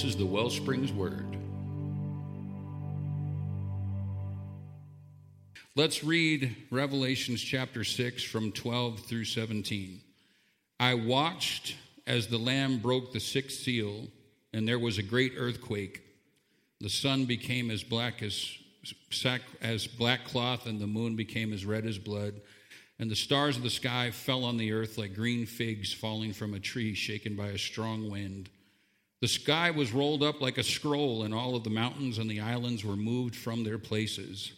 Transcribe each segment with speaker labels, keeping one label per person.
Speaker 1: This is the Wellsprings Word. Let's read Revelations chapter 6 from 12 through 17. I watched as the Lamb broke the sixth seal, and there was a great earthquake. The sun became as black as, sack as black cloth, and the moon became as red as blood. And the stars of the sky fell on the earth like green figs falling from a tree shaken by a strong wind. The sky was rolled up like a scroll, and all of the mountains and the islands were moved from their places.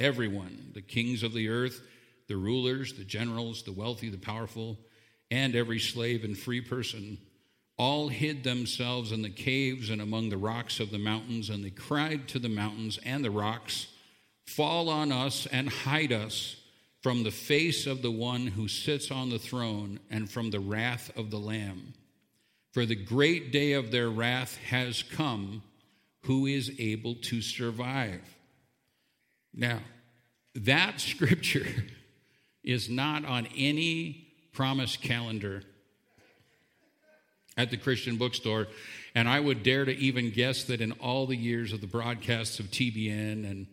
Speaker 1: Everyone, the kings of the earth, the rulers, the generals, the wealthy, the powerful, and every slave and free person, all hid themselves in the caves and among the rocks of the mountains, and they cried to the mountains and the rocks, Fall on us and hide us from the face of the one who sits on the throne and from the wrath of the Lamb. For the great day of their wrath has come. Who is able to survive? Now, that scripture is not on any promise calendar at the Christian bookstore. And I would dare to even guess that in all the years of the broadcasts of TBN and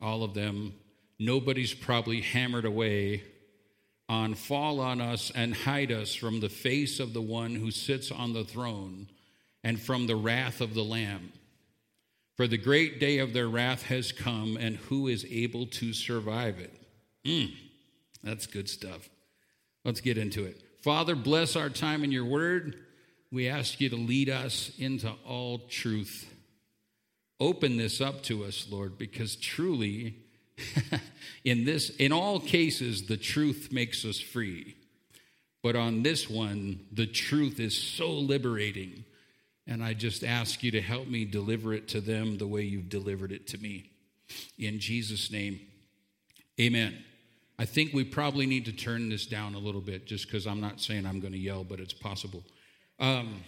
Speaker 1: all of them, nobody's probably hammered away on fall on us and hide us from the face of the one who sits on the throne and from the wrath of the Lamb. For the great day of their wrath has come, and who is able to survive it? Mm, that's good stuff. Let's get into it. Father, bless our time in your word. We ask you to lead us into all truth. Open this up to us, Lord, because truly, in this in all cases the truth makes us free. But on this one the truth is so liberating and i just ask you to help me deliver it to them the way you've delivered it to me. In jesus name amen. I think we probably need to turn this down a little bit just because i'm not saying i'm going to yell but it's possible. Um,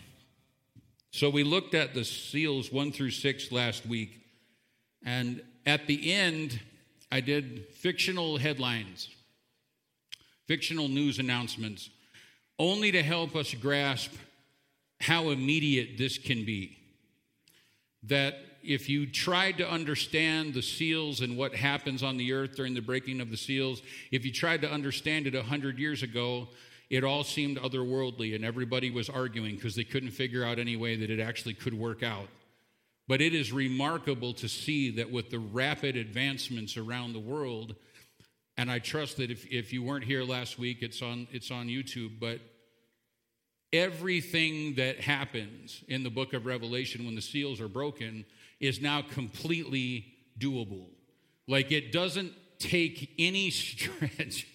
Speaker 1: so we looked at the seals one through six last week and at the end I did fictional headlines, fictional news announcements, only to help us grasp how immediate this can be. That if you tried to understand the seals and what happens on the earth during the breaking of the seals, if you tried to understand it 100 years ago, it all seemed otherworldly and everybody was arguing because they couldn't figure out any way that it actually could work out. But it is remarkable to see that with the rapid advancements around the world, and I trust that if, if you weren't here last week, it's on, it's on YouTube, but everything that happens in the book of Revelation when the seals are broken is now completely doable. Like it doesn't take any stretch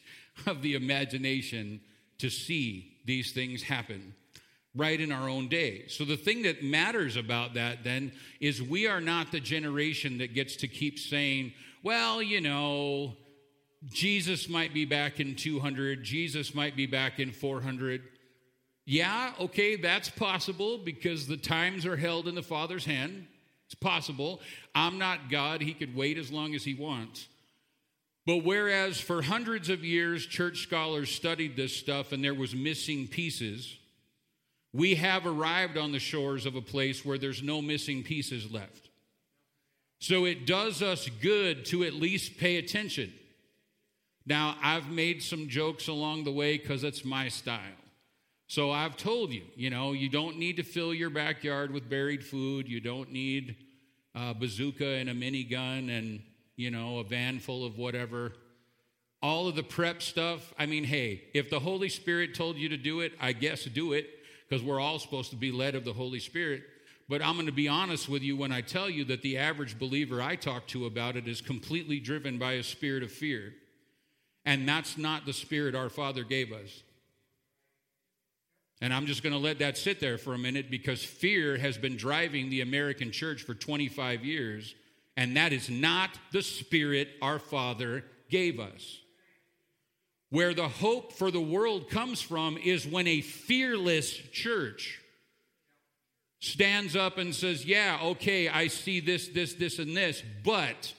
Speaker 1: of the imagination to see these things happen right in our own day. So the thing that matters about that then is we are not the generation that gets to keep saying, well, you know, Jesus might be back in 200, Jesus might be back in 400. Yeah, okay, that's possible because the times are held in the Father's hand. It's possible. I'm not God, He could wait as long as He wants. But whereas for hundreds of years church scholars studied this stuff and there was missing pieces, we have arrived on the shores of a place where there's no missing pieces left. So it does us good to at least pay attention. Now, I've made some jokes along the way because it's my style. So I've told you, you know, you don't need to fill your backyard with buried food. You don't need a bazooka and a minigun and, you know, a van full of whatever. All of the prep stuff. I mean, hey, if the Holy Spirit told you to do it, I guess do it because we're all supposed to be led of the Holy Spirit. But I'm going to be honest with you when I tell you that the average believer I talk to about it is completely driven by a spirit of fear. And that's not the spirit our Father gave us. And I'm just going to let that sit there for a minute because fear has been driving the American church for 25 years, and that is not the spirit our Father gave us. Where the hope for the world comes from is when a fearless church stands up and says, Yeah, okay, I see this, this, this, and this, but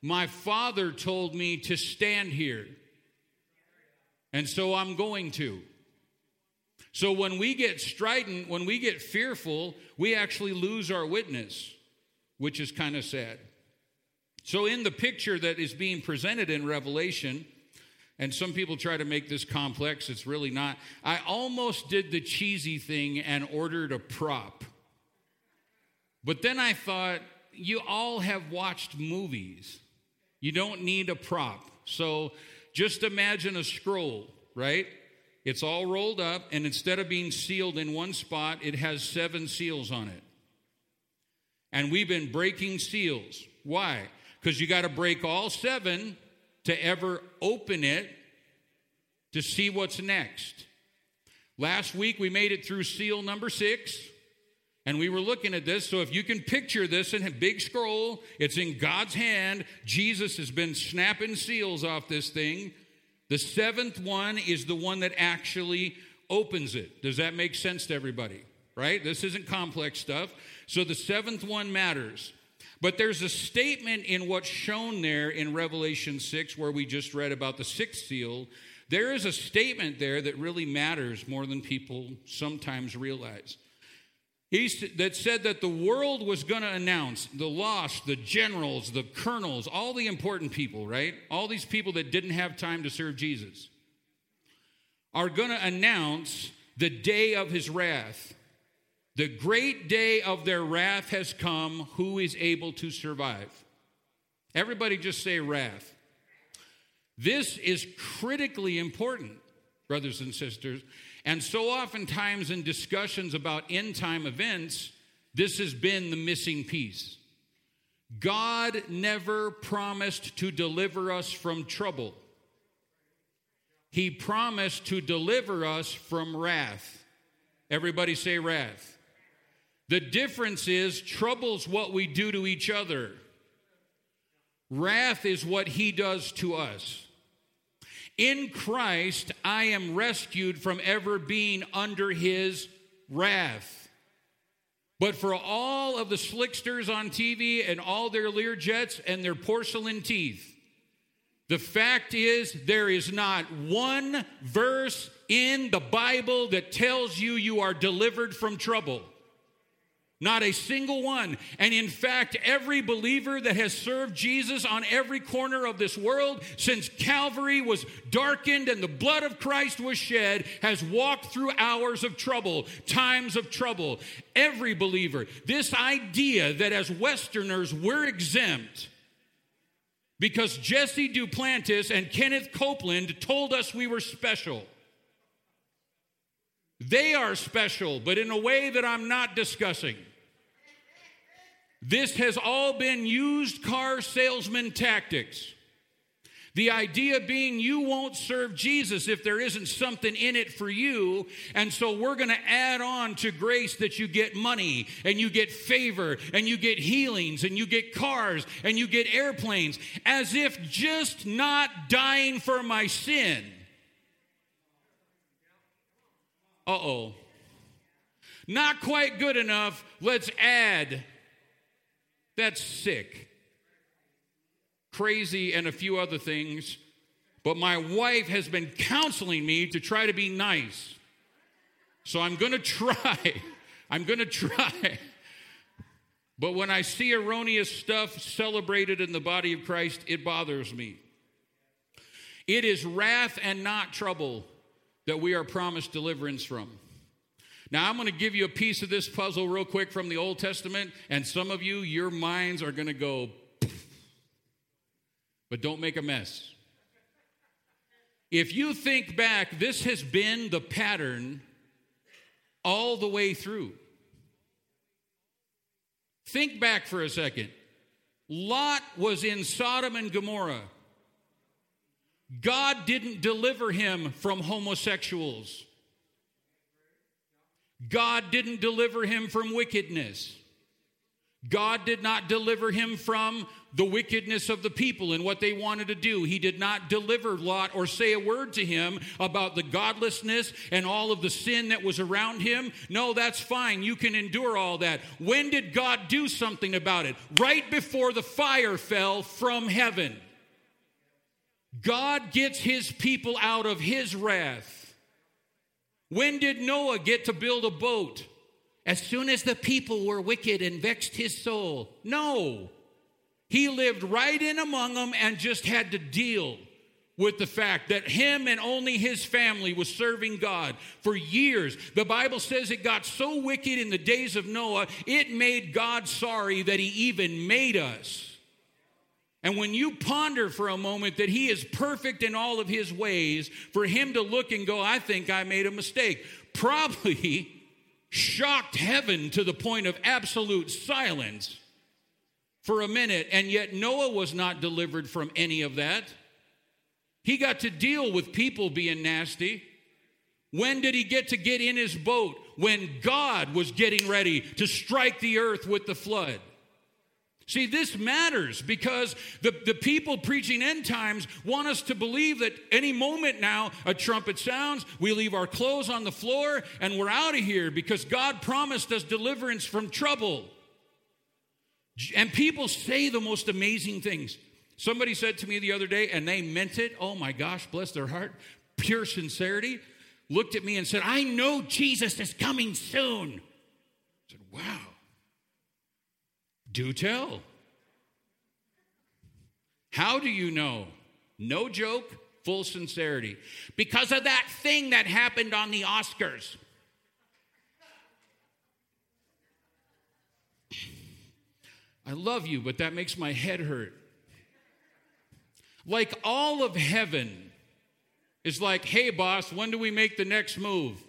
Speaker 1: my father told me to stand here. And so I'm going to. So when we get strident, when we get fearful, we actually lose our witness, which is kind of sad. So, in the picture that is being presented in Revelation, and some people try to make this complex, it's really not. I almost did the cheesy thing and ordered a prop. But then I thought, you all have watched movies. You don't need a prop. So just imagine a scroll, right? It's all rolled up, and instead of being sealed in one spot, it has seven seals on it. And we've been breaking seals. Why? Because you got to break all seven to ever open it to see what's next. Last week we made it through seal number six. And we were looking at this. So if you can picture this in a big scroll, it's in God's hand. Jesus has been snapping seals off this thing. The seventh one is the one that actually opens it. Does that make sense to everybody? Right? This isn't complex stuff. So the seventh one matters. But there's a statement in what's shown there in Revelation 6, where we just read about the sixth seal. There is a statement there that really matters more than people sometimes realize. He that said that the world was going to announce the lost, the generals, the colonels, all the important people, right? All these people that didn't have time to serve Jesus are going to announce the day of his wrath. The great day of their wrath has come. Who is able to survive? Everybody just say wrath. This is critically important, brothers and sisters. And so oftentimes in discussions about end time events, this has been the missing piece. God never promised to deliver us from trouble. He promised to deliver us from wrath. Everybody say wrath. The difference is trouble's what we do to each other. Wrath is what he does to us. In Christ, I am rescued from ever being under his wrath. But for all of the slicksters on TV and all their Learjets and their porcelain teeth, the fact is, there is not one verse in the Bible that tells you you are delivered from trouble. Not a single one. And in fact, every believer that has served Jesus on every corner of this world since Calvary was darkened and the blood of Christ was shed has walked through hours of trouble, times of trouble. Every believer. This idea that as Westerners we're exempt because Jesse Duplantis and Kenneth Copeland told us we were special. They are special, but in a way that I'm not discussing. This has all been used car salesman tactics. The idea being you won't serve Jesus if there isn't something in it for you. And so we're going to add on to grace that you get money and you get favor and you get healings and you get cars and you get airplanes as if just not dying for my sin. Uh oh. Not quite good enough. Let's add that's sick. Crazy and a few other things. But my wife has been counseling me to try to be nice. So I'm going to try. I'm going to try. But when I see erroneous stuff celebrated in the body of Christ, it bothers me. It is wrath and not trouble that we are promised deliverance from. Now, I'm going to give you a piece of this puzzle real quick from the Old Testament, and some of you, your minds are going to go, but don't make a mess. If you think back, this has been the pattern all the way through. Think back for a second. Lot was in Sodom and Gomorrah. God didn't deliver him from homosexuals. God didn't deliver him from wickedness. God did not deliver him from the wickedness of the people and what they wanted to do. He did not deliver Lot or say a word to him about the godlessness and all of the sin that was around him. No, that's fine. You can endure all that. When did God do something about it? Right before the fire fell from heaven. God gets his people out of his wrath When did Noah get to build a boat? As soon as the people were wicked and vexed his soul. No. He lived right in among them and just had to deal with the fact that him and only his family was serving God for years. The Bible says it got so wicked in the days of Noah, it made God sorry that he even made us. And when you ponder for a moment that he is perfect in all of his ways, for him to look and go, I think I made a mistake, probably shocked heaven to the point of absolute silence for a minute. And yet Noah was not delivered from any of that. He got to deal with people being nasty. When did he get to get in his boat? When God was getting ready to strike the earth with the flood. See, this matters because the, the people preaching end times want us to believe that any moment now a trumpet sounds, we leave our clothes on the floor, and we're out of here because God promised us deliverance from trouble. And people say the most amazing things. Somebody said to me the other day, and they meant it. Oh my gosh, bless their heart, pure sincerity. Looked at me and said, I know Jesus is coming soon. I said, Wow. Do tell. How do you know? No joke, full sincerity. Because of that thing that happened on the Oscars. I love you, but that makes my head hurt. Like all of heaven is like, hey, boss, when do we make the next move?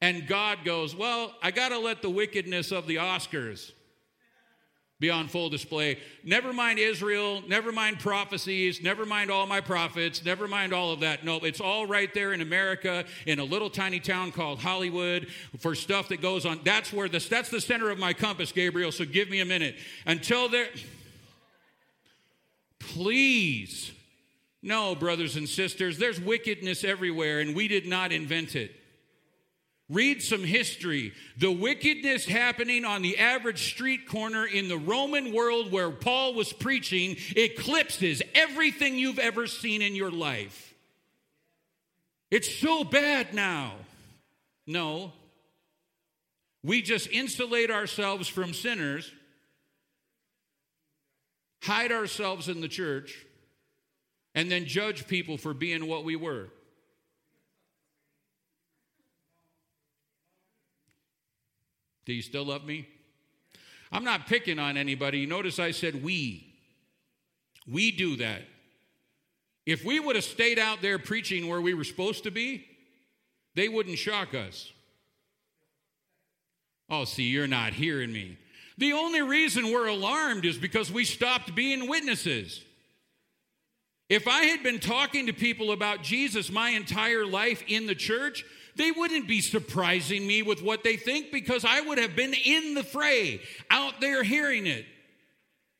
Speaker 1: And God goes, well, I got to let the wickedness of the Oscars be on full display. Never mind Israel, never mind prophecies, never mind all my prophets, never mind all of that. No, it's all right there in America in a little tiny town called Hollywood for stuff that goes on. That's where this that's the center of my compass, Gabriel. So give me a minute. Until there Please. No, brothers and sisters, there's wickedness everywhere and we did not invent it. Read some history. The wickedness happening on the average street corner in the Roman world where Paul was preaching eclipses everything you've ever seen in your life. It's so bad now. No. We just insulate ourselves from sinners, hide ourselves in the church, and then judge people for being what we were. Do you still love me? I'm not picking on anybody. Notice I said we. We do that. If we would have stayed out there preaching where we were supposed to be, they wouldn't shock us. Oh, see, you're not hearing me. The only reason we're alarmed is because we stopped being witnesses. If I had been talking to people about Jesus my entire life in the church, they wouldn't be surprising me with what they think because I would have been in the fray, out there hearing it.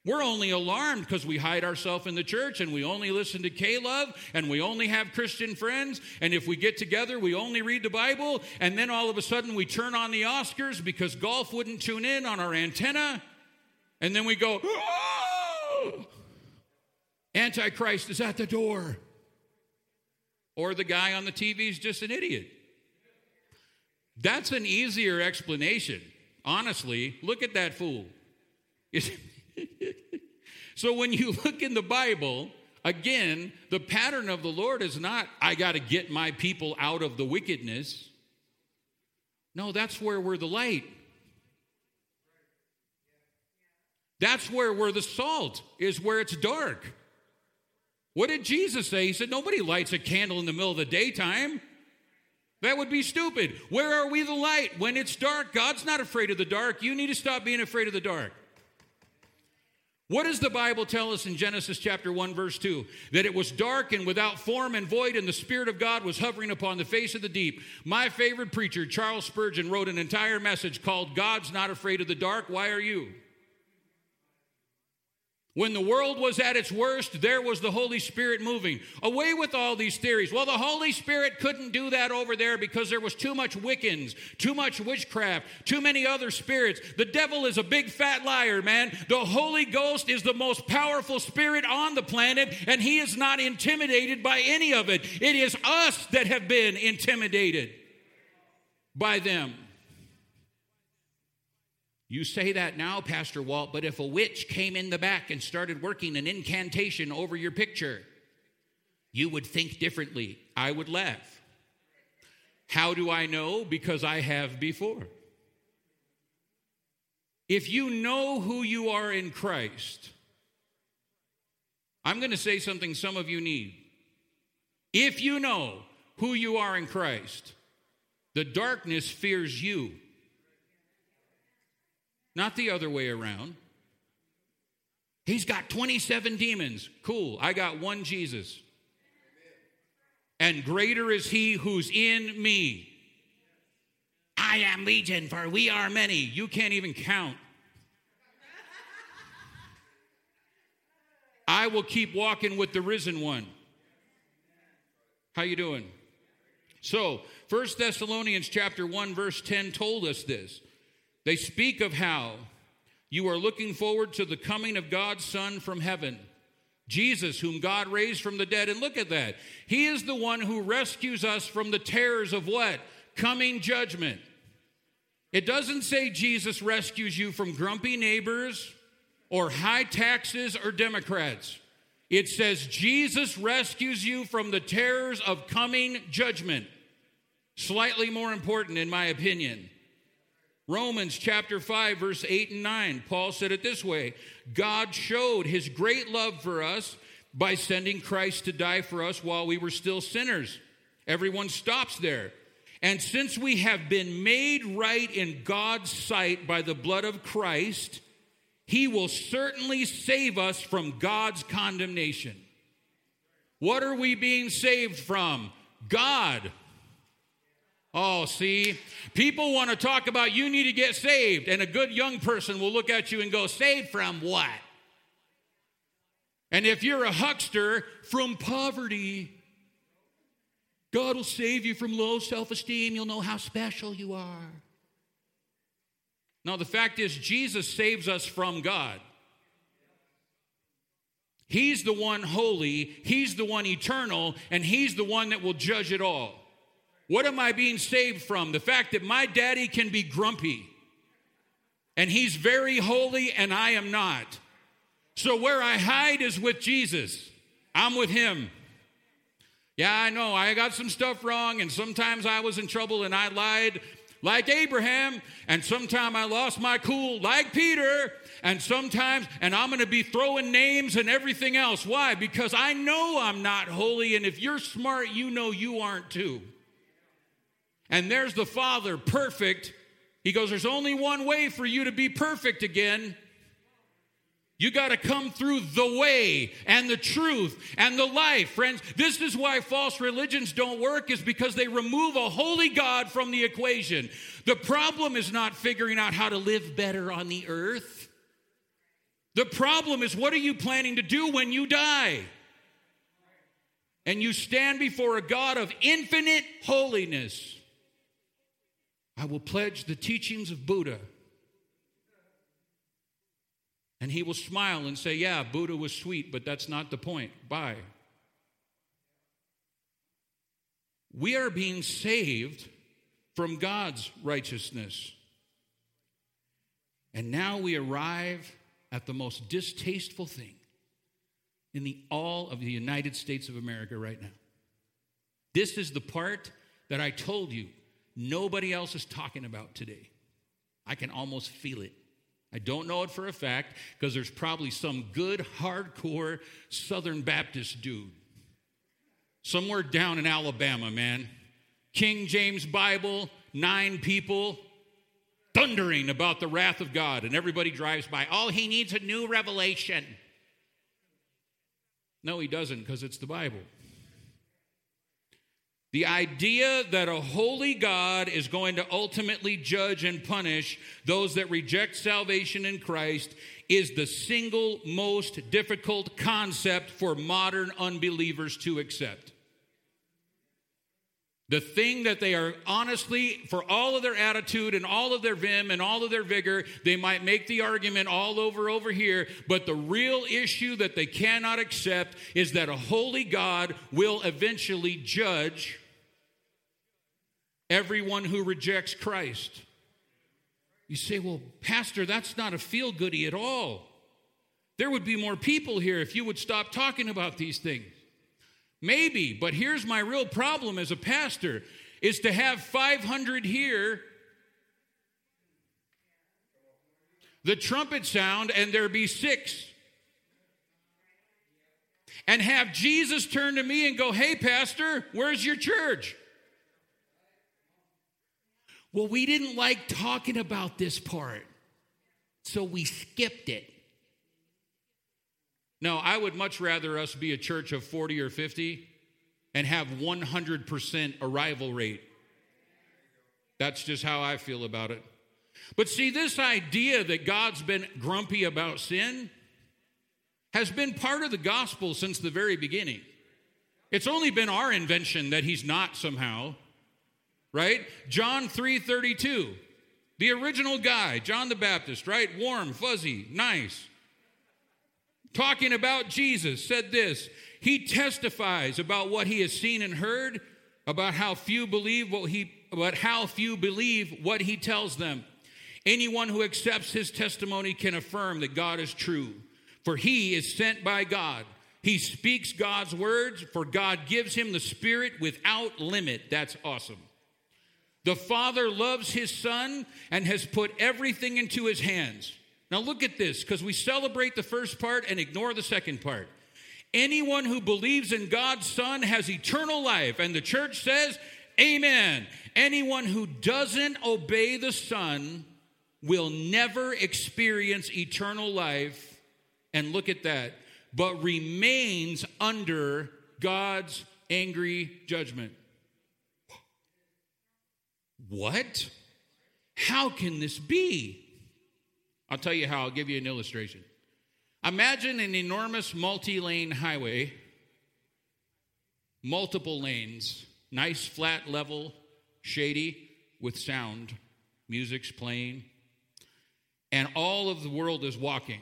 Speaker 1: We're only alarmed because we hide ourselves in the church and we only listen to K Love and we only have Christian friends. And if we get together, we only read the Bible. And then all of a sudden we turn on the Oscars because golf wouldn't tune in on our antenna. And then we go, oh! Antichrist is at the door. Or the guy on the TV is just an idiot. That's an easier explanation. Honestly, look at that fool. so when you look in the Bible, again, the pattern of the Lord is not, I got to get my people out of the wickedness. No, that's where we're the light. That's where we're the salt, is where it's dark. What did Jesus say? He said, Nobody lights a candle in the middle of the daytime. That would be stupid. Where are we the light? When it's dark, God's not afraid of the dark. You need to stop being afraid of the dark. What does the Bible tell us in Genesis chapter 1, verse 2? That it was dark and without form and void, and the Spirit of God was hovering upon the face of the deep. My favorite preacher, Charles Spurgeon, wrote an entire message called God's Not Afraid of the Dark. Why are you? When the world was at its worst, there was the Holy Spirit moving. Away with all these theories. Well, the Holy Spirit couldn't do that over there because there was too much Wiccans, too much witchcraft, too many other spirits. The devil is a big fat liar, man. The Holy Ghost is the most powerful spirit on the planet, and he is not intimidated by any of it. It is us that have been intimidated. by them. You say that now, Pastor Walt, but if a witch came in the back and started working an incantation over your picture, you would think differently. I would laugh. How do I know? Because I have before. If you know who you are in Christ, I'm going to say something some of you need. If you know who you are in Christ, the darkness fears you, not the other way around. He's got 27 demons. Cool. I got one Jesus. And greater is he who's in me I am legion, for we are many. You can't even count. I will keep walking with the risen one. How you doing? So, First Thessalonians chapter 1 verse 10 told us this. They speak of how you are looking forward to the coming of God's son from heaven. Jesus, whom God raised from the dead. And look at that. He is the one who rescues us from the terrors of what? Coming judgment. It doesn't say Jesus rescues you from grumpy neighbors or high taxes or Democrats. It says Jesus rescues you from the terrors of coming judgment. Slightly more important, in my opinion. Romans chapter 5, verse 8 and 9, Paul said it this way God showed his great love for us by sending Christ to die for us while we were still sinners. Everyone stops there. And since we have been made right in God's sight by the blood of Christ, he will certainly save us from God's condemnation. What are we being saved from? God. Oh, see, people want to talk about you need to get saved, and a good young person will look at you and go, Saved from what? And if you're a huckster, from poverty. God will save you from low self esteem. You'll know how special you are. Now, the fact is, Jesus saves us from God. He's the one holy, He's the one eternal, and He's the one that will judge it all. What am I being saved from? The fact that my daddy can be grumpy, and He's very holy, and I am not. So, where I hide is with Jesus, I'm with Him. Yeah, I know. I got some stuff wrong, and sometimes I was in trouble and I lied like Abraham, and sometimes I lost my cool like Peter, and sometimes, and I'm going to be throwing names and everything else. Why? Because I know I'm not holy, and if you're smart, you know you aren't too. And there's the Father, perfect. He goes, There's only one way for you to be perfect again, you got to come through the way and the truth and the life, friends. This is why false religions don't work, is because they remove a holy God from the equation. The problem is not figuring out how to live better on the earth. The problem is, what are you planning to do when you die? And you stand before a God of infinite holiness. I will pledge the teachings of Buddha and he will smile and say, Yeah, Buddha was sweet, but that's not the point. Bye. We are being saved from God's righteousness. And now we arrive at the most distasteful thing in the all of the United States of America right now. This is the part that I told you nobody else is talking about today. I can almost feel it. I don't know it for a fact because there's probably some good, hardcore Southern Baptist dude somewhere down in Alabama, man. King James Bible, nine people thundering about the wrath of God, and everybody drives by. All he needs a new revelation. No, he doesn't because it's the Bible. The idea that a holy God is going to ultimately judge and punish those that reject salvation in Christ is the single most difficult concept for modern unbelievers to accept. The thing that they are honestly, for all of their attitude and all of their vim and all of their vigor, they might make the argument all over over here, but the real issue that they cannot accept is that a holy God will eventually judge everyone who rejects Christ. You say, well, Pastor, that's not a feel goody at all. There would be more people here if you would stop talking about these things. Maybe, but here's my real problem as a pastor is to have 500 here the trumpet sound and there be 6 and have Jesus turn to me and go, "Hey pastor, where's your church?" Well, we didn't like talking about this part, so we skipped it. No, I would much rather us be a church of 40 or 50 and have 100% arrival rate. That's just how I feel about it. But see, this idea that God's been grumpy about sin has been part of the gospel since the very beginning. It's only been our invention that he's not somehow right? John 3:32. The original guy, John the Baptist, right? Warm, fuzzy, nice. Talking about Jesus said this, he testifies about what he has seen and heard, about how few believe what he about how few believe what he tells them. Anyone who accepts his testimony can affirm that God is true, for he is sent by God. He speaks God's words, for God gives him the Spirit without limit. That's awesome. The Father loves His Son and has put everything into His hands. Now, look at this, because we celebrate the first part and ignore the second part. Anyone who believes in God's Son has eternal life, and the church says, Amen. Anyone who doesn't obey the Son will never experience eternal life, and look at that, but remains under God's angry judgment. What? How can this be? I'll tell you how. I'll give you an illustration. Imagine an enormous multi lane highway, multiple lanes, nice, flat, level, shady, with sound, music's playing, and all of the world is walking.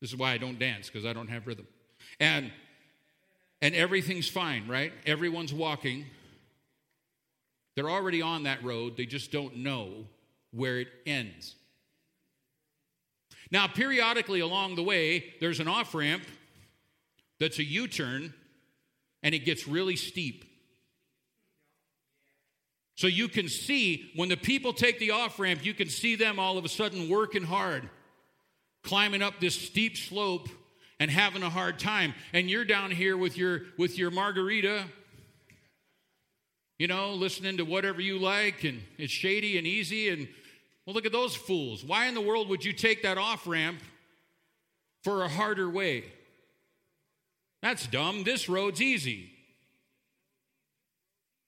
Speaker 1: This is why I don't dance, because I don't have rhythm. And and everything's fine, right? Everyone's walking. They're already on that road, they just don't know where it ends. Now, periodically along the way, there's an off ramp that's a U turn, and it gets really steep. So you can see when the people take the off ramp, you can see them all of a sudden working hard, climbing up this steep slope and having a hard time and you're down here with your with your margarita you know listening to whatever you like and it's shady and easy and well look at those fools. Why in the world would you take that off ramp for a harder way? That's dumb. This road's easy.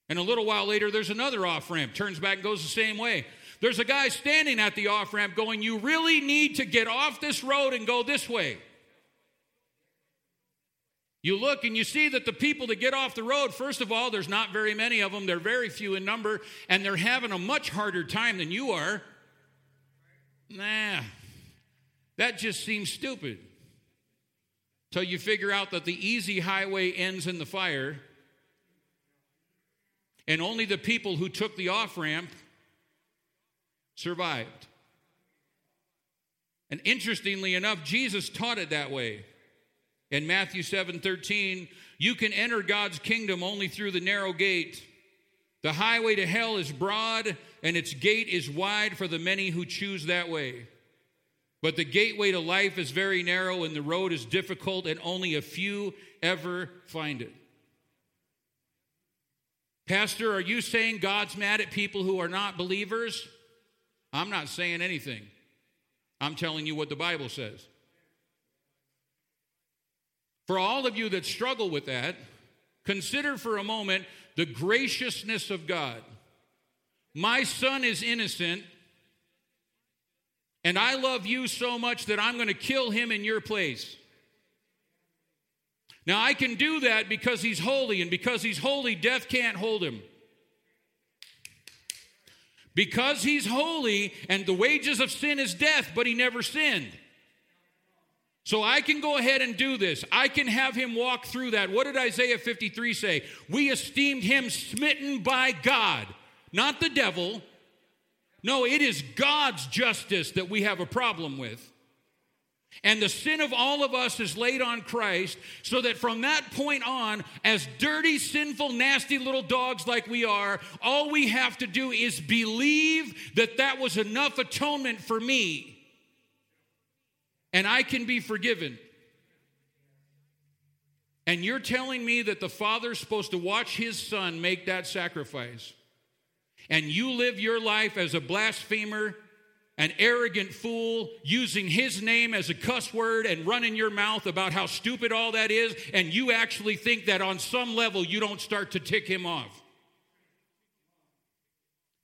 Speaker 1: And a little while later there's another off ramp turns back and goes the same way. There's a guy standing at the off ramp going you really need to get off this road and go this way you look and you see that the people that get off the road, first of all, there's not very many of them. They're very few in number, and they're having a much harder time than you are. Nah, that just seems stupid. Till you figure out that the easy highway ends in the fire, and only the people who took the off ramp survived. And interestingly enough, Jesus taught it that way. In Matthew 7 13, you can enter God's kingdom only through the narrow gate. The highway to hell is broad, and its gate is wide for the many who choose that way. But the gateway to life is very narrow, and the road is difficult, and only a few ever find it. Pastor, are you saying God's mad at people who are not believers? I'm not saying anything. I'm telling you what the Bible says. For all of you that struggle with that, consider for a moment the graciousness of God. My son is innocent, and I love you so much that I'm going to kill him in your place. Now, I can do that because he's holy, and because he's holy, death can't hold him. Because he's holy, and the wages of sin is death, but he never sinned. So I can go ahead and do this. I can have him walk through that. What did Isaiah 53 say? We esteemed him smitten by God, not the devil. No, it is God's justice that we have a problem with. And the sin of all of us is laid on Christ, so that from that point on, as dirty, sinful, nasty little dogs like we are, all we have to do is believe that that was enough atonement for me and I can be forgiven. And you're telling me that the Father's supposed to watch his Son make that sacrifice. And you live your life as a blasphemer, an arrogant fool, using his name as a cuss word and running your mouth about how stupid all that is, and you actually think that on some level you don't start to tick him off.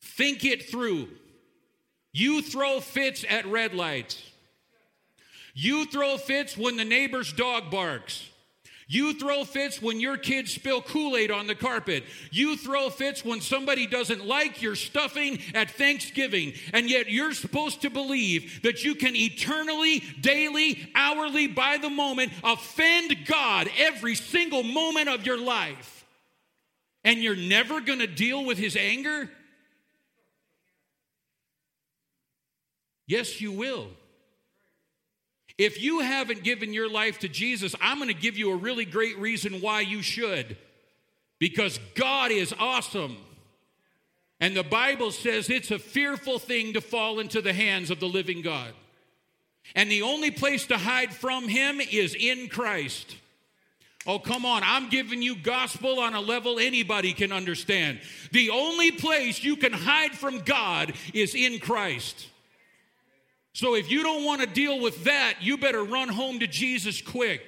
Speaker 1: Think it through. You throw fits at red lights. You throw fits when the neighbor's dog barks. You throw fits when your kids spill Kool Aid on the carpet. You throw fits when somebody doesn't like your stuffing at Thanksgiving. And yet you're supposed to believe that you can eternally, daily, hourly, by the moment offend God every single moment of your life. And you're never going to deal with his anger? Yes, you will. If you haven't given your life to Jesus, I'm going to give you a really great reason why you should. Because God is awesome. And the Bible says it's a fearful thing to fall into the hands of the living God. And the only place to hide from Him is in Christ. Oh, come on. I'm giving you gospel on a level anybody can understand. The only place you can hide from God is in Christ. So if you don't want to deal with that, you better run home to Jesus quick.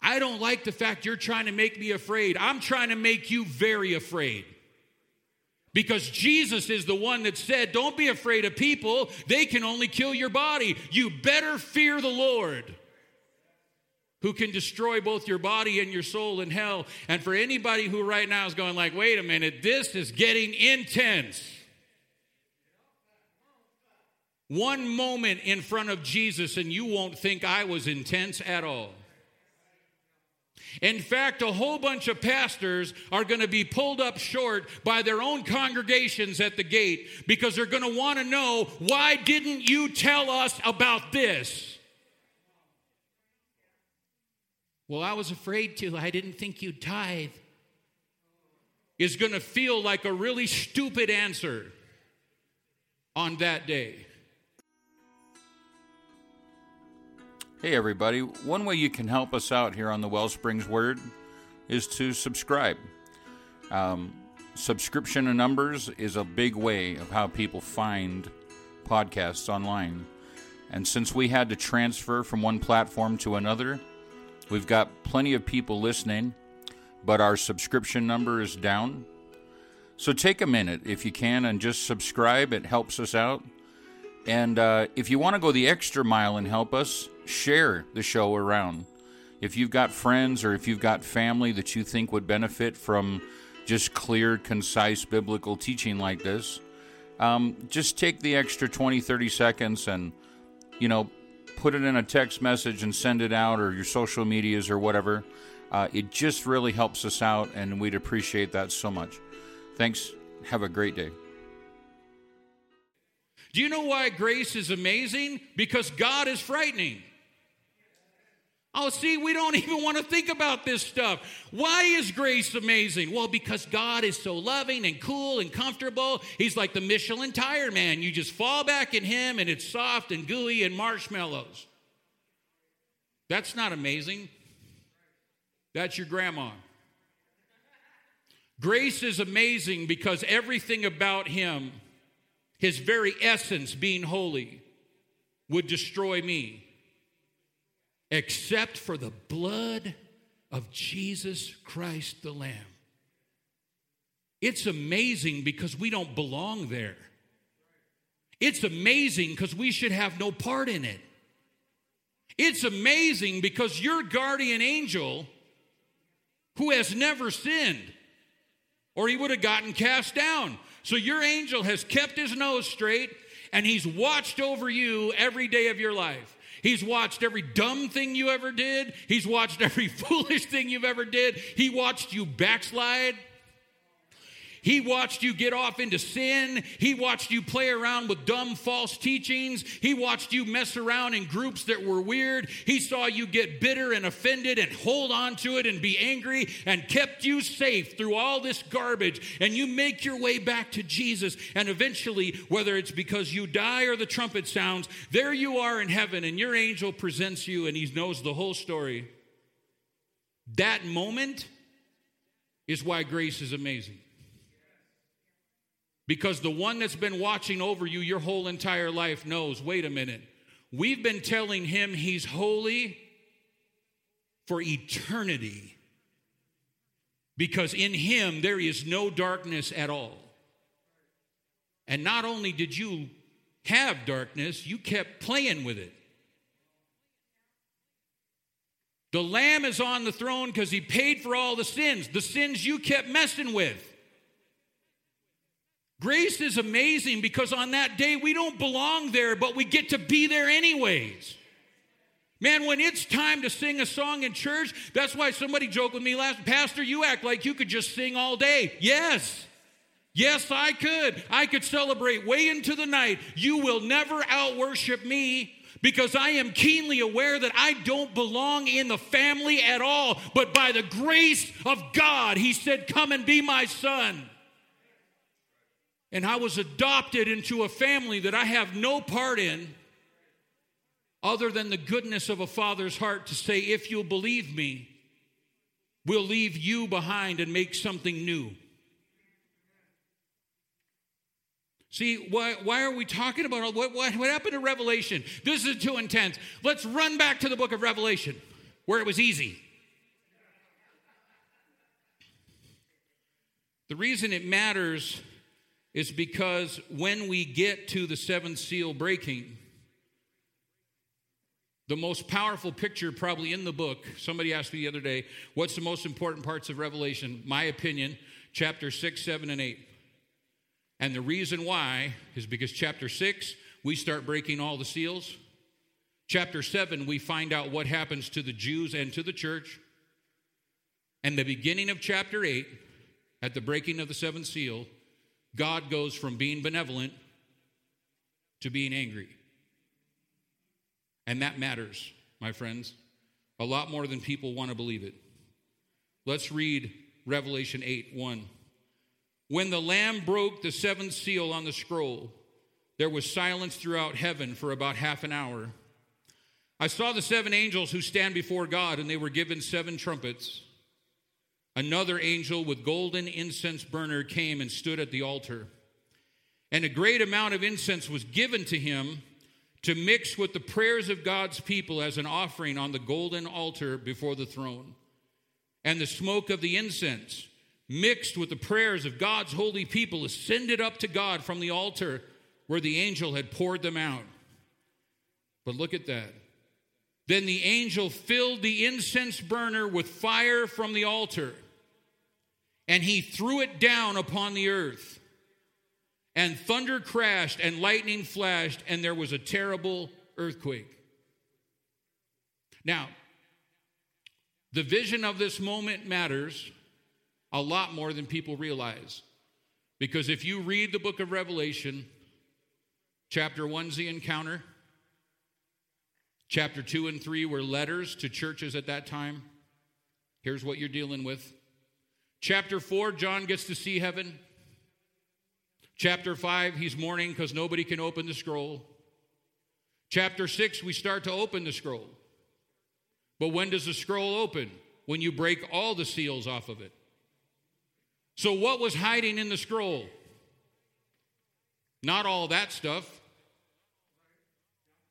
Speaker 1: I don't like the fact you're trying to make me afraid. I'm trying to make you very afraid. Because Jesus is the one that said, Don't be afraid of people, they can only kill your body. You better fear the Lord, who can destroy both your body and your soul in hell. And for anybody who right now is going, like, wait a minute, this is getting intense. One moment in front of Jesus, and you won't think I was intense at all. In fact, a whole bunch of pastors are going to be pulled up short by their own congregations at the gate because they're going to want to know why didn't you tell us about this? Well, I was afraid to. I didn't think you'd tithe. Is going to feel like a really stupid answer on that day.
Speaker 2: Hey, everybody. One way you can help us out here on the Wellsprings Word is to subscribe. Um, subscription numbers is a big way of how people find podcasts online. And since we had to transfer from one platform to another, we've got plenty of people listening, but our subscription number is down. So take a minute if you can and just subscribe. It helps us out. And uh, if you want to go the extra mile and help us, share the show around. If you've got friends or if you've got family that you think would benefit from just clear, concise biblical teaching like this, um, just take the extra 20, 30 seconds and, you know, put it in a text message and send it out or your social medias or whatever. Uh, it just really helps us out, and we'd appreciate that so much. Thanks. Have a great day.
Speaker 1: Do you know why grace is amazing? Because God is frightening. Oh, see, we don't even want to think about this stuff. Why is grace amazing? Well, because God is so loving and cool and comfortable. He's like the Michelin tire man. You just fall back in Him and it's soft and gooey and marshmallows. That's not amazing. That's your grandma. Grace is amazing because everything about Him, His very essence being holy, would destroy me except for the blood of Jesus Christ the Lamb. It's amazing because we don't belong there. It's amazing because we should have no part in it. It's amazing because your guardian angel, who has never sinned, or he would have gotten cast down. So your angel has kept his nose straight and he's watched over you every day of your life. He's watched every dumb thing you ever did. He's watched every foolish thing you've ever did. He watched you backslide. He watched you get off into sin. He watched you play around with dumb false teachings. He watched you mess around in groups that were weird. He saw you get bitter and offended and hold on to it and be angry and kept you safe through all this garbage. And you make your way back to Jesus. And eventually, whether it's because you die or the trumpet sounds, there you are in heaven and your angel presents you and he knows the whole story. That moment is why grace is amazing. Because the one that's been watching over you your whole entire life knows wait a minute, we've been telling him he's holy for eternity. Because in him there is no darkness at all. And not only did you have darkness, you kept playing with it. The Lamb is on the throne because he paid for all the sins, the sins you kept messing with. Grace is amazing because on that day we don't belong there, but we get to be there anyways. Man, when it's time to sing a song in church, that's why somebody joked with me last, Pastor, you act like you could just sing all day. Yes. Yes, I could. I could celebrate way into the night. You will never out worship me because I am keenly aware that I don't belong in the family at all. But by the grace of God, He said, Come and be my son. And I was adopted into a family that I have no part in other than the goodness of a father's heart to say, if you'll believe me, we'll leave you behind and make something new. See, why, why are we talking about what, what, what happened to Revelation? This is too intense. Let's run back to the book of Revelation where it was easy. The reason it matters is because when we get to the seventh seal breaking, the most powerful picture, probably in the book, somebody asked me the other day, what's the most important parts of Revelation? My opinion, chapter 6, 7, and 8. And the reason why is because chapter 6, we start breaking all the seals. Chapter 7, we find out what happens to the Jews and to the church. And the beginning of chapter 8, at the breaking of the seventh seal, God goes from being benevolent to being angry. And that matters, my friends, a lot more than people want to believe it. Let's read Revelation 8 1. When the Lamb broke the seventh seal on the scroll, there was silence throughout heaven for about half an hour. I saw the seven angels who stand before God, and they were given seven trumpets. Another angel with golden incense burner came and stood at the altar. And a great amount of incense was given to him to mix with the prayers of God's people as an offering on the golden altar before the throne. And the smoke of the incense, mixed with the prayers of God's holy people, ascended up to God from the altar where the angel had poured them out. But look at that. Then the angel filled the incense burner with fire from the altar and he threw it down upon the earth. And thunder crashed, and lightning flashed, and there was a terrible earthquake. Now, the vision of this moment matters a lot more than people realize. Because if you read the book of Revelation, chapter 1's the encounter, chapter 2 and 3 were letters to churches at that time. Here's what you're dealing with. Chapter 4, John gets to see heaven. Chapter 5, he's mourning because nobody can open the scroll. Chapter 6, we start to open the scroll. But when does the scroll open? When you break all the seals off of it. So, what was hiding in the scroll? Not all that stuff.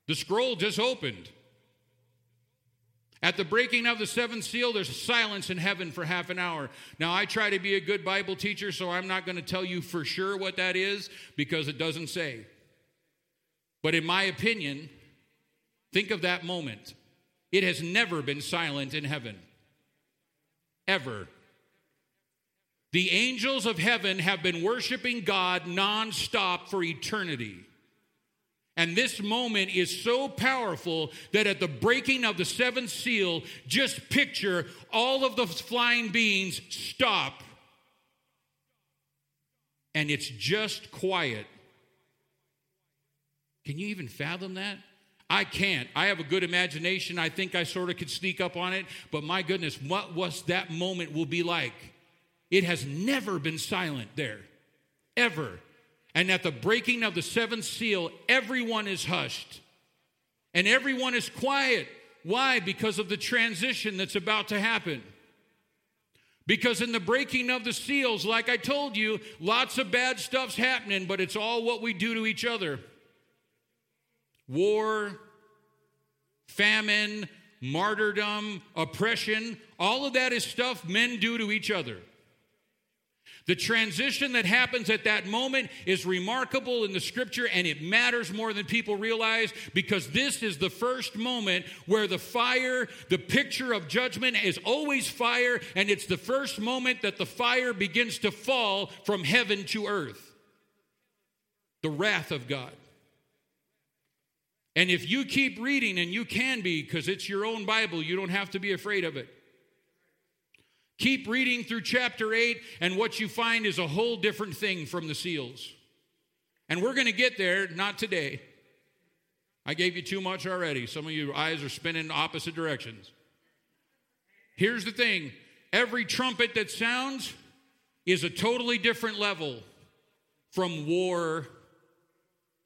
Speaker 1: The scroll just opened. At the breaking of the seventh seal, there's silence in heaven for half an hour. Now, I try to be a good Bible teacher, so I'm not going to tell you for sure what that is because it doesn't say. But in my opinion, think of that moment. It has never been silent in heaven. Ever. The angels of heaven have been worshiping God nonstop for eternity. And this moment is so powerful that at the breaking of the seventh seal, just picture all of the flying beings stop. And it's just quiet. Can you even fathom that? I can't. I have a good imagination. I think I sort of could sneak up on it. But my goodness, what was that moment will be like? It has never been silent there, ever. And at the breaking of the seventh seal, everyone is hushed and everyone is quiet. Why? Because of the transition that's about to happen. Because in the breaking of the seals, like I told you, lots of bad stuff's happening, but it's all what we do to each other war, famine, martyrdom, oppression, all of that is stuff men do to each other. The transition that happens at that moment is remarkable in the scripture and it matters more than people realize because this is the first moment where the fire, the picture of judgment is always fire, and it's the first moment that the fire begins to fall from heaven to earth. The wrath of God. And if you keep reading, and you can be because it's your own Bible, you don't have to be afraid of it. Keep reading through chapter 8, and what you find is a whole different thing from the seals. And we're going to get there, not today. I gave you too much already. Some of your eyes are spinning opposite directions. Here's the thing every trumpet that sounds is a totally different level from war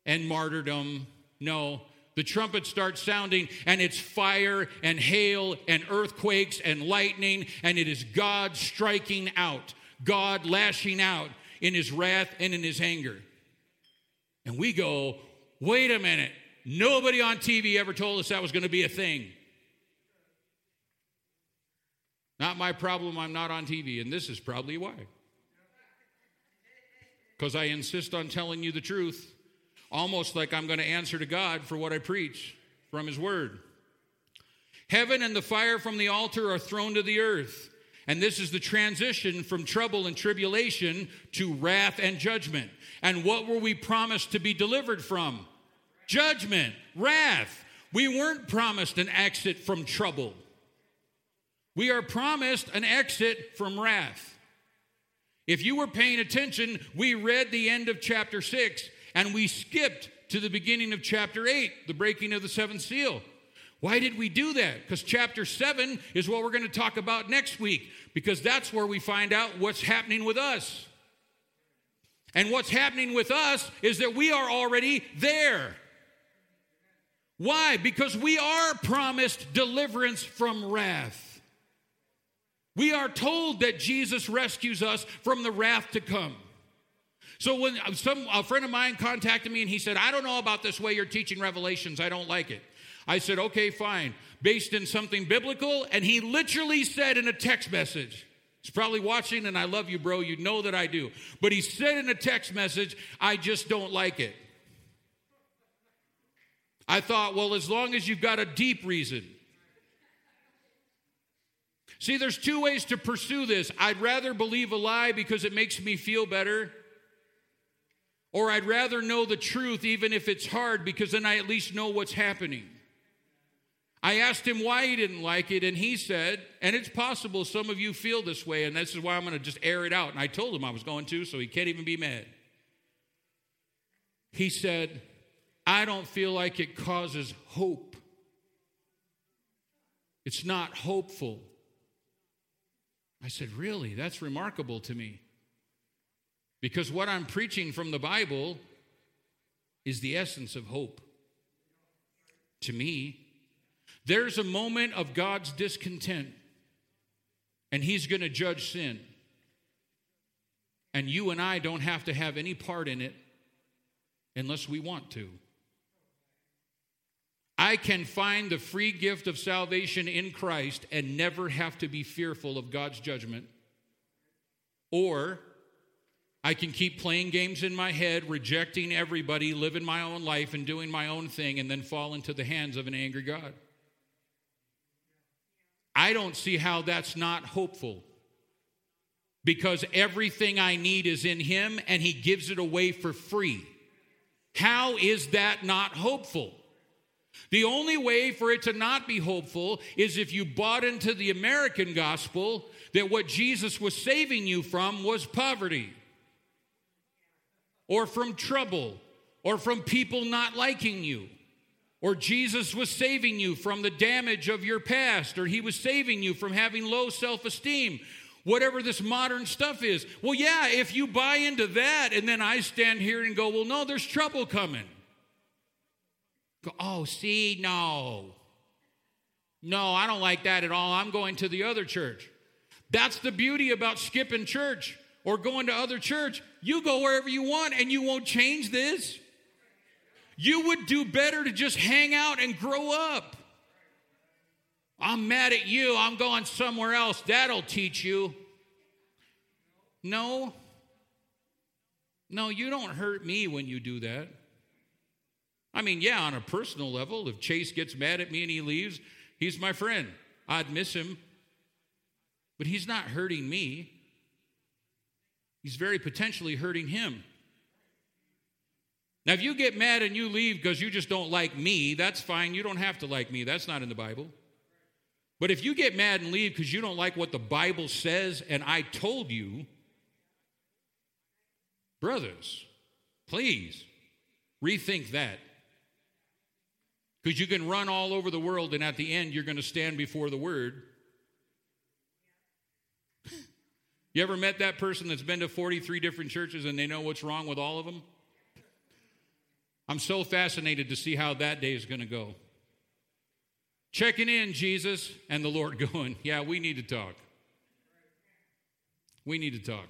Speaker 1: and martyrdom. No, the trumpet starts sounding, and it's fire and hail and earthquakes and lightning, and it is God striking out, God lashing out in his wrath and in his anger. And we go, wait a minute, nobody on TV ever told us that was going to be a thing. Not my problem, I'm not on TV, and this is probably why. Because I insist on telling you the truth almost like I'm going to answer to God for what I preach from His Word. Heaven and the fire from the altar are thrown to the earth. And this is the transition from trouble and tribulation to wrath and judgment. And what were we promised to be delivered from? Judgment, wrath. We weren't promised an exit from trouble. We are promised an exit from wrath. If you were paying attention, we read the end of chapter 6 and we skipped to the beginning of chapter 8, the breaking of the seventh seal. Why did we do that? Because chapter 7 is what we're going to talk about next week, because that's where we find out what's happening with us. And what's happening with us is that we are already there. Why? Because we are promised deliverance from wrath. We are told that Jesus rescues us from the wrath to come. So when uh, some a friend of mine contacted me and he said, "I don't know about this way you're teaching Revelations. I don't like it." I said, "Okay, fine. Based in something biblical." And he literally said in a text message, He's probably watching, and I love you, bro. You know that I do. But he said in a text message, I just don't like it. I thought, well, as long as you've got a deep reason. See, there's two ways to pursue this. I'd rather believe a lie because it makes me feel better or I'd rather know the truth even if it's hard because then I at least know what's happening. I asked him why he didn't like it, and he said, and it's possible some of you feel this way, and this is why I'm going to just air it out. And I told him I was going to, so he can't even be mad. He said, I don't feel like it causes hope. It's not hopeful. I said, Really? That's remarkable to me. Because what I'm preaching from the Bible is the essence of hope. To me, there's a moment of God's discontent, and He's going to judge sin. And you and I don't have to have any part in it unless we want to. I can find the free gift of salvation in Christ and never have to be fearful of God's judgment. Or I can keep playing games in my head, rejecting everybody, living my own life, and doing my own thing, and then fall into the hands of an angry God. I don't see how that's not hopeful because everything I need is in Him and He gives it away for free. How is that not hopeful? The only way for it to not be hopeful is if you bought into the American gospel that what Jesus was saving you from was poverty or from trouble or from people not liking you. Or Jesus was saving you from the damage of your past, or he was saving you from having low self esteem, whatever this modern stuff is. Well, yeah, if you buy into that, and then I stand here and go, well, no, there's trouble coming. Go, oh, see, no. No, I don't like that at all. I'm going to the other church. That's the beauty about skipping church or going to other church. You go wherever you want and you won't change this. You would do better to just hang out and grow up. I'm mad at you. I'm going somewhere else. That'll teach you. No. No, you don't hurt me when you do that. I mean, yeah, on a personal level, if Chase gets mad at me and he leaves, he's my friend. I'd miss him. But he's not hurting me, he's very potentially hurting him. Now, if you get mad and you leave because you just don't like me, that's fine. You don't have to like me. That's not in the Bible. But if you get mad and leave because you don't like what the Bible says and I told you, brothers, please rethink that. Because you can run all over the world and at the end you're going to stand before the Word. You ever met that person that's been to 43 different churches and they know what's wrong with all of them? I'm so fascinated to see how that day is going to go. Checking in, Jesus, and the Lord going, Yeah, we need to talk. We need to talk.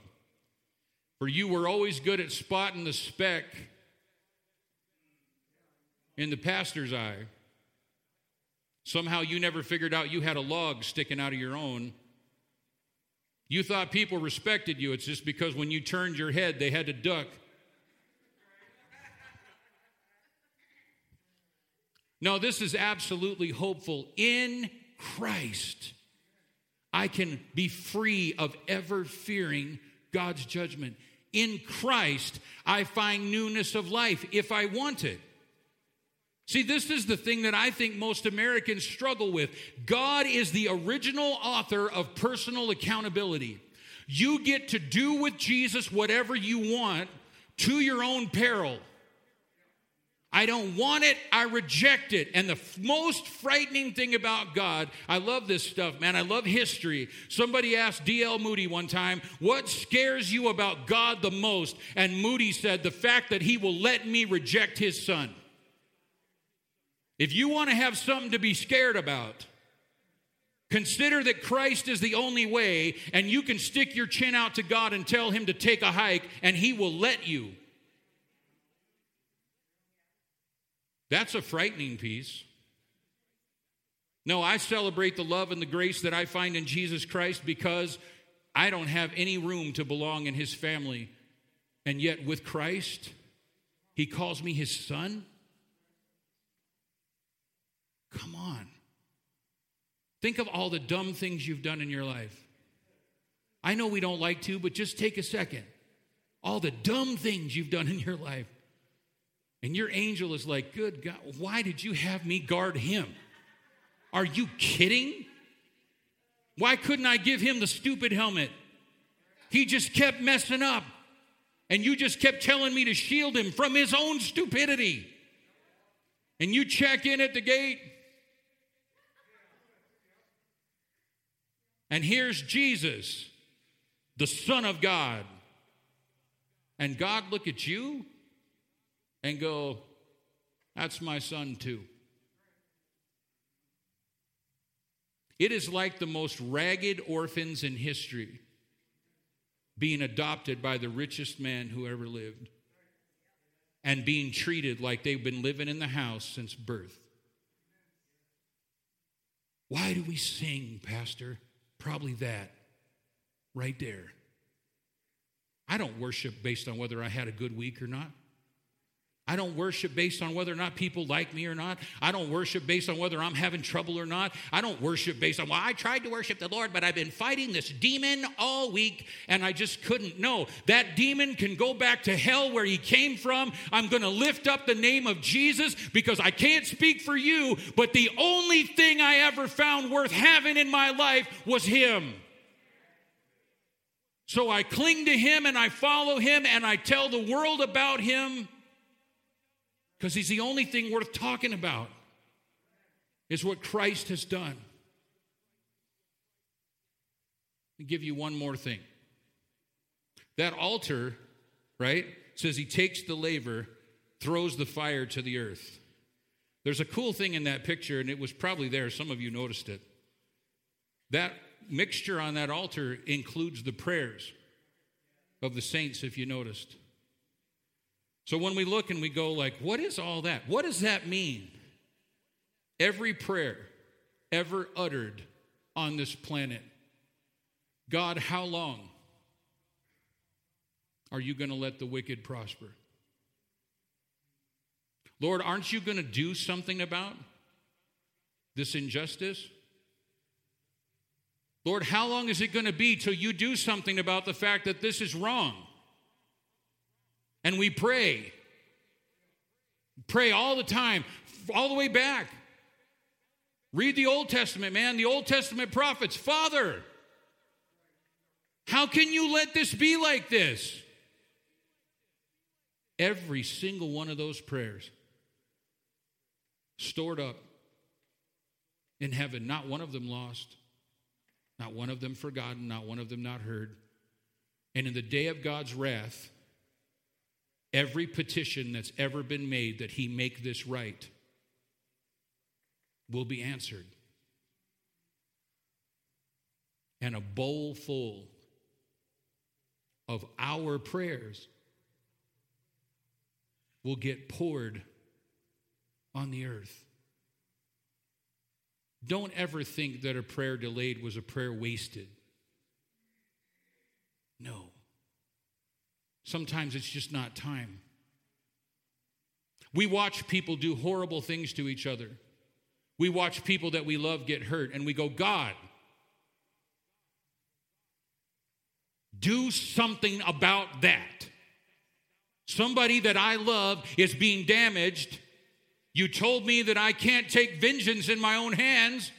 Speaker 1: For you were always good at spotting the speck in the pastor's eye. Somehow you never figured out you had a log sticking out of your own. You thought people respected you. It's just because when you turned your head, they had to duck No, this is absolutely hopeful. In Christ, I can be free of ever fearing God's judgment. In Christ, I find newness of life if I want it. See, this is the thing that I think most Americans struggle with. God is the original author of personal accountability. You get to do with Jesus whatever you want to your own peril. I don't want it, I reject it. And the f- most frightening thing about God, I love this stuff, man. I love history. Somebody asked D.L. Moody one time, What scares you about God the most? And Moody said, The fact that he will let me reject his son. If you want to have something to be scared about, Consider that Christ is the only way, and you can stick your chin out to God and tell Him to take a hike, and He will let you. That's a frightening piece. No, I celebrate the love and the grace that I find in Jesus Christ because I don't have any room to belong in his family. And yet, with Christ, he calls me his son. Come on. Think of all the dumb things you've done in your life. I know we don't like to, but just take a second. All the dumb things you've done in your life. And your angel is like, Good God, why did you have me guard him? Are you kidding? Why couldn't I give him the stupid helmet? He just kept messing up. And you just kept telling me to shield him from his own stupidity. And you check in at the gate. And here's Jesus, the Son of God. And God look at you and go, That's my son too. It is like the most ragged orphans in history being adopted by the richest man who ever lived and being treated like they've been living in the house since birth. Why do we sing, Pastor? Probably that right there. I don't worship based on whether I had a good week or not. I don't worship based on whether or not people like me or not. I don't worship based on whether I'm having trouble or not. I don't worship based on, well, I tried to worship the Lord, but I've been fighting this demon all week and I just couldn't. No, that demon can go back to hell where he came from. I'm going to lift up the name of Jesus because I can't speak for you, but the only thing I ever found worth having in my life was him. So I cling to him and I follow him and I tell the world about him because he's the only thing worth talking about is what Christ has done. I'll give you one more thing. That altar, right, says he takes the laver, throws the fire to the earth. There's a cool thing in that picture, and it was probably there. Some of you noticed it. That mixture on that altar includes the prayers of the saints, if you noticed. So when we look and we go like, what is all that? What does that mean? Every prayer ever uttered on this planet. God, how long are you going to let the wicked prosper? Lord, aren't you going to do something about this injustice? Lord, how long is it going to be till you do something about the fact that this is wrong? And we pray. Pray all the time, all the way back. Read the Old Testament, man, the Old Testament prophets. Father, how can you let this be like this? Every single one of those prayers stored up in heaven, not one of them lost, not one of them forgotten, not one of them not heard. And in the day of God's wrath, every petition that's ever been made that he make this right will be answered. And a bowl full of our prayers will get poured on the earth. Don't ever think that a prayer delayed was a prayer wasted. No. Sometimes it's just not time. We watch people do horrible things to each other. We watch people that we love get hurt, and we go, God, do something about that. Somebody that I love is being damaged. You told me that I can't take vengeance in my own hands,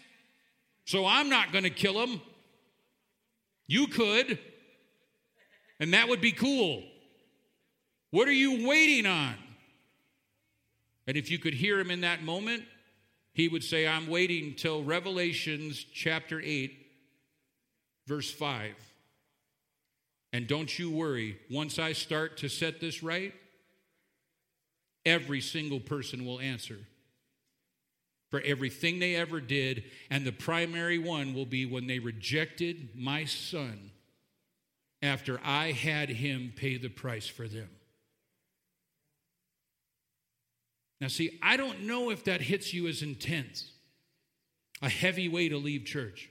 Speaker 1: so I'm not going to kill him. You could, and that would be cool. What are you waiting on? And if you could hear him in that moment, he would say, I'm waiting till Revelations chapter 8, verse 5. And don't you worry, once I start to set this right, every single person will answer for everything they ever did. And the primary one will be when they rejected my son after I had him pay the price for them. Now, see, I don't know if that hits you as intense, a heavy way to leave church.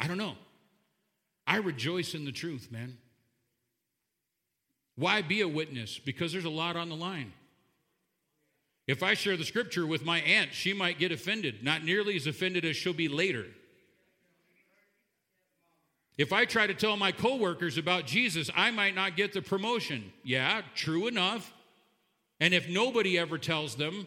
Speaker 1: I don't know. I rejoice in the truth, man. Why be a witness? Because there's a lot on the line. If I share the scripture with my aunt, she might get offended, not nearly as offended as she'll be later. If I try to tell my coworkers about Jesus, I might not get the promotion. Yeah, true enough. And if nobody ever tells them,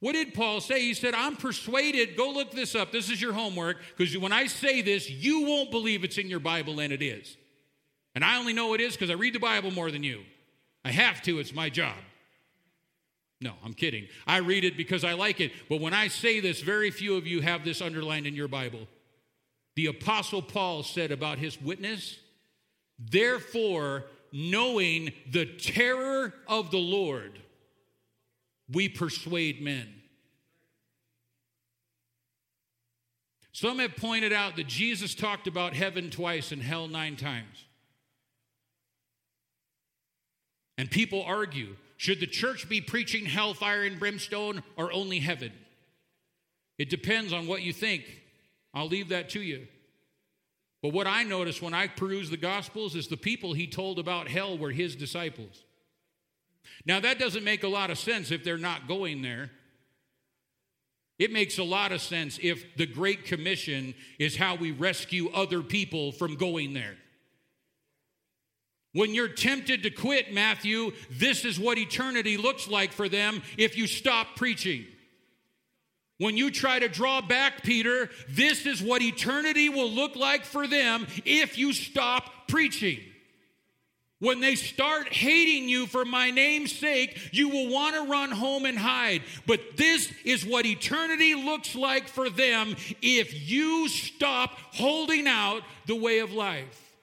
Speaker 1: what did Paul say? He said, I'm persuaded. Go look this up. This is your homework because when I say this, you won't believe it's in your Bible, and it is. And I only know it is because I read the Bible more than you. I have to, it's my job. No, I'm kidding. I read it because I like it. But when I say this, very few of you have this underlined in your Bible. The Apostle Paul said about his witness, therefore, knowing the terror of the Lord, we persuade men. Some have pointed out that Jesus talked about heaven twice and hell nine times. And people argue should the church be preaching hellfire and brimstone or only heaven? It depends on what you think. I'll leave that to you. But what I noticed when I perused the Gospels is the people he told about hell were his disciples. Now, that doesn't make a lot of sense if they're not going there. It makes a lot of sense if the Great Commission is how we rescue other people from going there. When you're tempted to quit, Matthew, this is what eternity looks like for them if you stop preaching. When you try to draw back, Peter, this is what eternity will look like for them if you stop preaching. When they start hating you for my name's sake, you will want to run home and hide. But this is what eternity looks like for them if you stop holding out the way of life.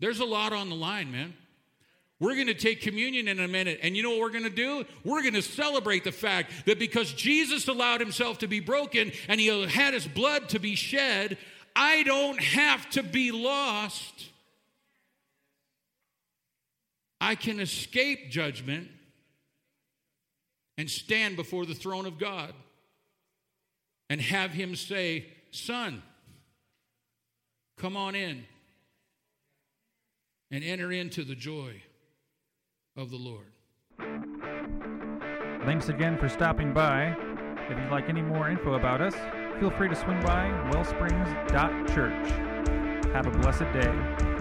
Speaker 1: There's a lot on the line, man. We're going to take communion in a minute. And you know what we're going to do? We're going to celebrate the fact that because Jesus allowed himself to be broken and he had his blood to be shed, I don't have to be lost. I can escape judgment and stand before the throne of God and have him say, Son, come on in and enter into the joy of the Lord.
Speaker 3: Thanks again for stopping by. If you'd like any more info about us, feel free to swing by wellsprings.church. Have a blessed day.